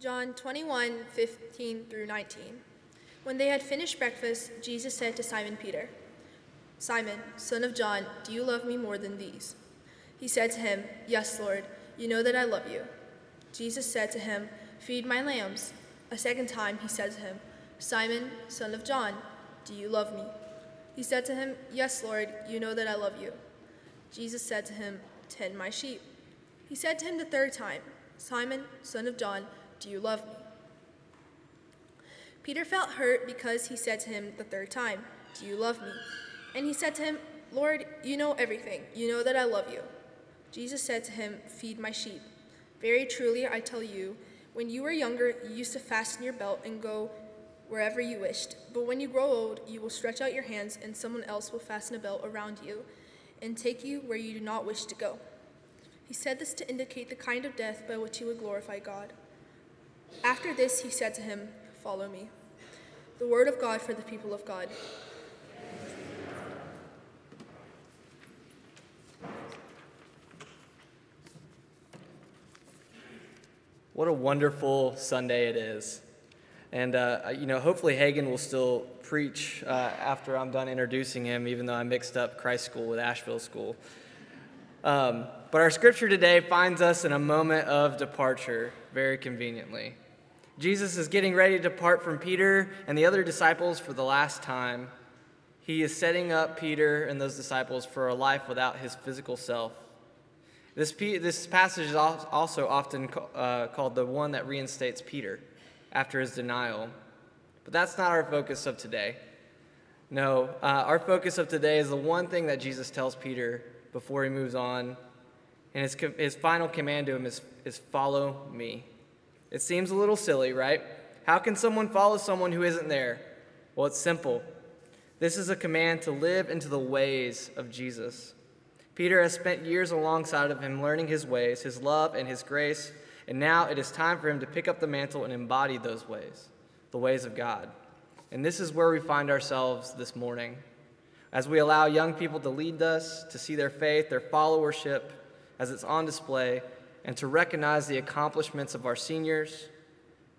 John 21, 15 through 19. When they had finished breakfast, Jesus said to Simon Peter, Simon, son of John, do you love me more than these? He said to him, Yes, Lord, you know that I love you. Jesus said to him, Feed my lambs. A second time he said to him, Simon, son of John, do you love me? He said to him, Yes, Lord, you know that I love you. Jesus said to him, Tend my sheep. He said to him the third time, Simon, son of John, do you love me? Peter felt hurt because he said to him the third time, Do you love me? And he said to him, Lord, you know everything. You know that I love you. Jesus said to him, Feed my sheep. Very truly, I tell you, when you were younger, you used to fasten your belt and go wherever you wished. But when you grow old, you will stretch out your hands, and someone else will fasten a belt around you and take you where you do not wish to go. He said this to indicate the kind of death by which he would glorify God. After this, he said to him, Follow me. The word of God for the people of God. What a wonderful Sunday it is. And, uh, you know, hopefully Hagen will still preach uh, after I'm done introducing him, even though I mixed up Christ School with Asheville School. Um, but our scripture today finds us in a moment of departure, very conveniently. Jesus is getting ready to depart from Peter and the other disciples for the last time. He is setting up Peter and those disciples for a life without his physical self. This, this passage is also often uh, called the one that reinstates Peter after his denial. But that's not our focus of today. No, uh, our focus of today is the one thing that Jesus tells Peter before he moves on. And his, his final command to him is, is follow me. It seems a little silly, right? How can someone follow someone who isn't there? Well, it's simple. This is a command to live into the ways of Jesus. Peter has spent years alongside of him, learning his ways, his love, and his grace, and now it is time for him to pick up the mantle and embody those ways, the ways of God. And this is where we find ourselves this morning. As we allow young people to lead us, to see their faith, their followership, as it's on display, and to recognize the accomplishments of our seniors,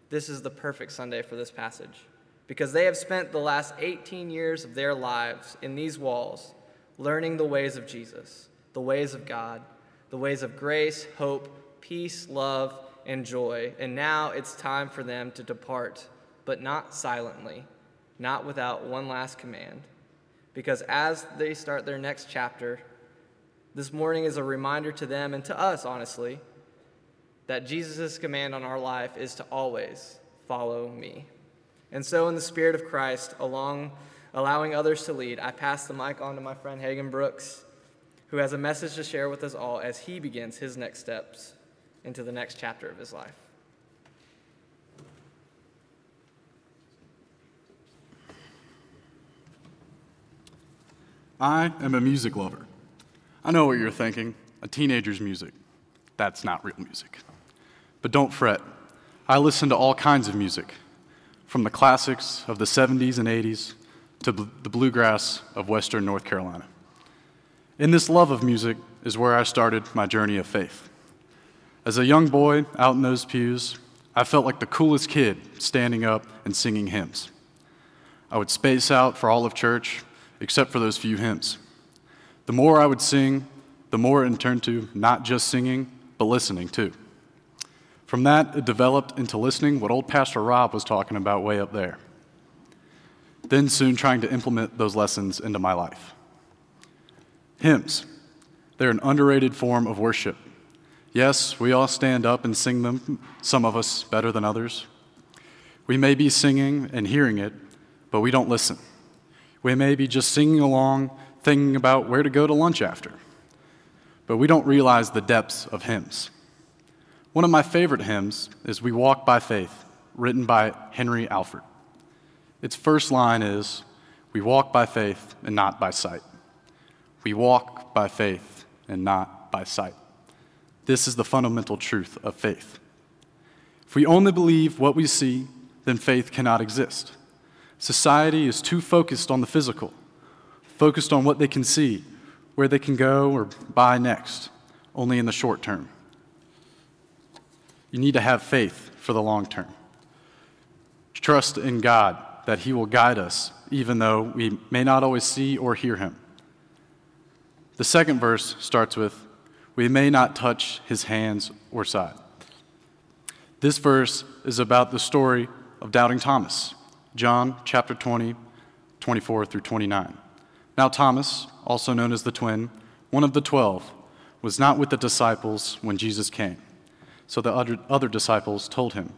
this is the perfect Sunday for this passage. Because they have spent the last 18 years of their lives in these walls learning the ways of Jesus, the ways of God, the ways of grace, hope, peace, love, and joy. And now it's time for them to depart, but not silently, not without one last command. Because as they start their next chapter, this morning is a reminder to them and to us, honestly, that Jesus' command on our life is to always follow me. And so, in the Spirit of Christ, along allowing others to lead, I pass the mic on to my friend Hagen Brooks, who has a message to share with us all as he begins his next steps into the next chapter of his life. I am a music lover. I know what you're thinking a teenager's music. That's not real music. But don't fret. I listen to all kinds of music, from the classics of the 70s and 80s to the bluegrass of Western North Carolina. In this love of music is where I started my journey of faith. As a young boy out in those pews, I felt like the coolest kid standing up and singing hymns. I would space out for all of church, except for those few hymns. The more I would sing, the more it turned to not just singing, but listening too. From that, it developed into listening what old Pastor Rob was talking about way up there. Then, soon trying to implement those lessons into my life. Hymns, they're an underrated form of worship. Yes, we all stand up and sing them, some of us better than others. We may be singing and hearing it, but we don't listen. We may be just singing along, thinking about where to go to lunch after, but we don't realize the depths of hymns. One of my favorite hymns is We Walk by Faith, written by Henry Alford. Its first line is We walk by faith and not by sight. We walk by faith and not by sight. This is the fundamental truth of faith. If we only believe what we see, then faith cannot exist. Society is too focused on the physical, focused on what they can see, where they can go or buy next, only in the short term. You need to have faith for the long term. Trust in God that He will guide us, even though we may not always see or hear Him. The second verse starts with, We may not touch His hands or side. This verse is about the story of doubting Thomas, John chapter 20, 24 through 29. Now, Thomas, also known as the twin, one of the twelve, was not with the disciples when Jesus came. So the other, other disciples told him,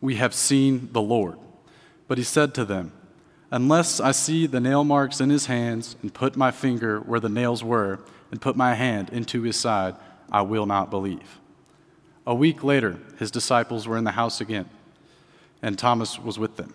We have seen the Lord. But he said to them, Unless I see the nail marks in his hands, and put my finger where the nails were, and put my hand into his side, I will not believe. A week later, his disciples were in the house again, and Thomas was with them.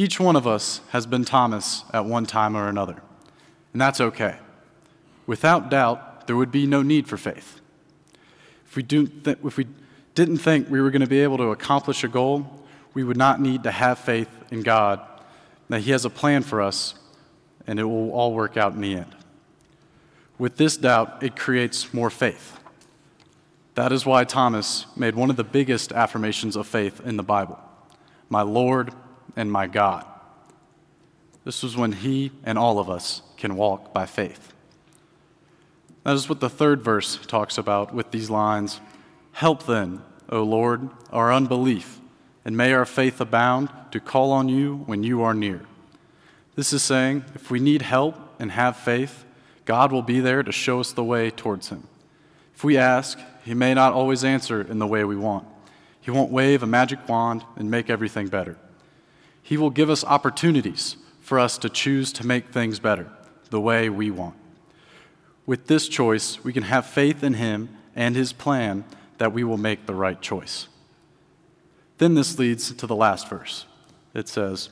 Each one of us has been Thomas at one time or another, and that's okay. Without doubt, there would be no need for faith. If we, th- if we didn't think we were going to be able to accomplish a goal, we would not need to have faith in God that He has a plan for us and it will all work out in the end. With this doubt, it creates more faith. That is why Thomas made one of the biggest affirmations of faith in the Bible My Lord and my God. This was when he and all of us can walk by faith. That is what the third verse talks about with these lines Help then, O Lord, our unbelief, and may our faith abound to call on you when you are near. This is saying if we need help and have faith, God will be there to show us the way towards Him. If we ask, He may not always answer in the way we want. He won't wave a magic wand and make everything better. He will give us opportunities for us to choose to make things better the way we want. With this choice, we can have faith in Him and His plan that we will make the right choice. Then this leads to the last verse. It says,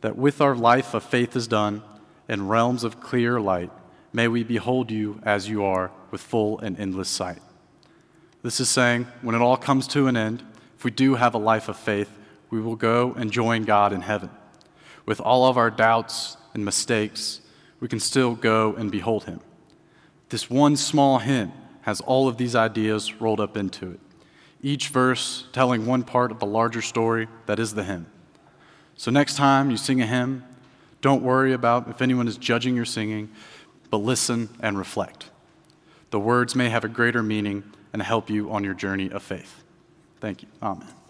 That with our life of faith is done, in realms of clear light, may we behold you as you are with full and endless sight. This is saying, when it all comes to an end, if we do have a life of faith, we will go and join God in heaven. With all of our doubts and mistakes, we can still go and behold Him. This one small hymn has all of these ideas rolled up into it, each verse telling one part of the larger story that is the hymn. So, next time you sing a hymn, don't worry about if anyone is judging your singing, but listen and reflect. The words may have a greater meaning and help you on your journey of faith. Thank you. Amen.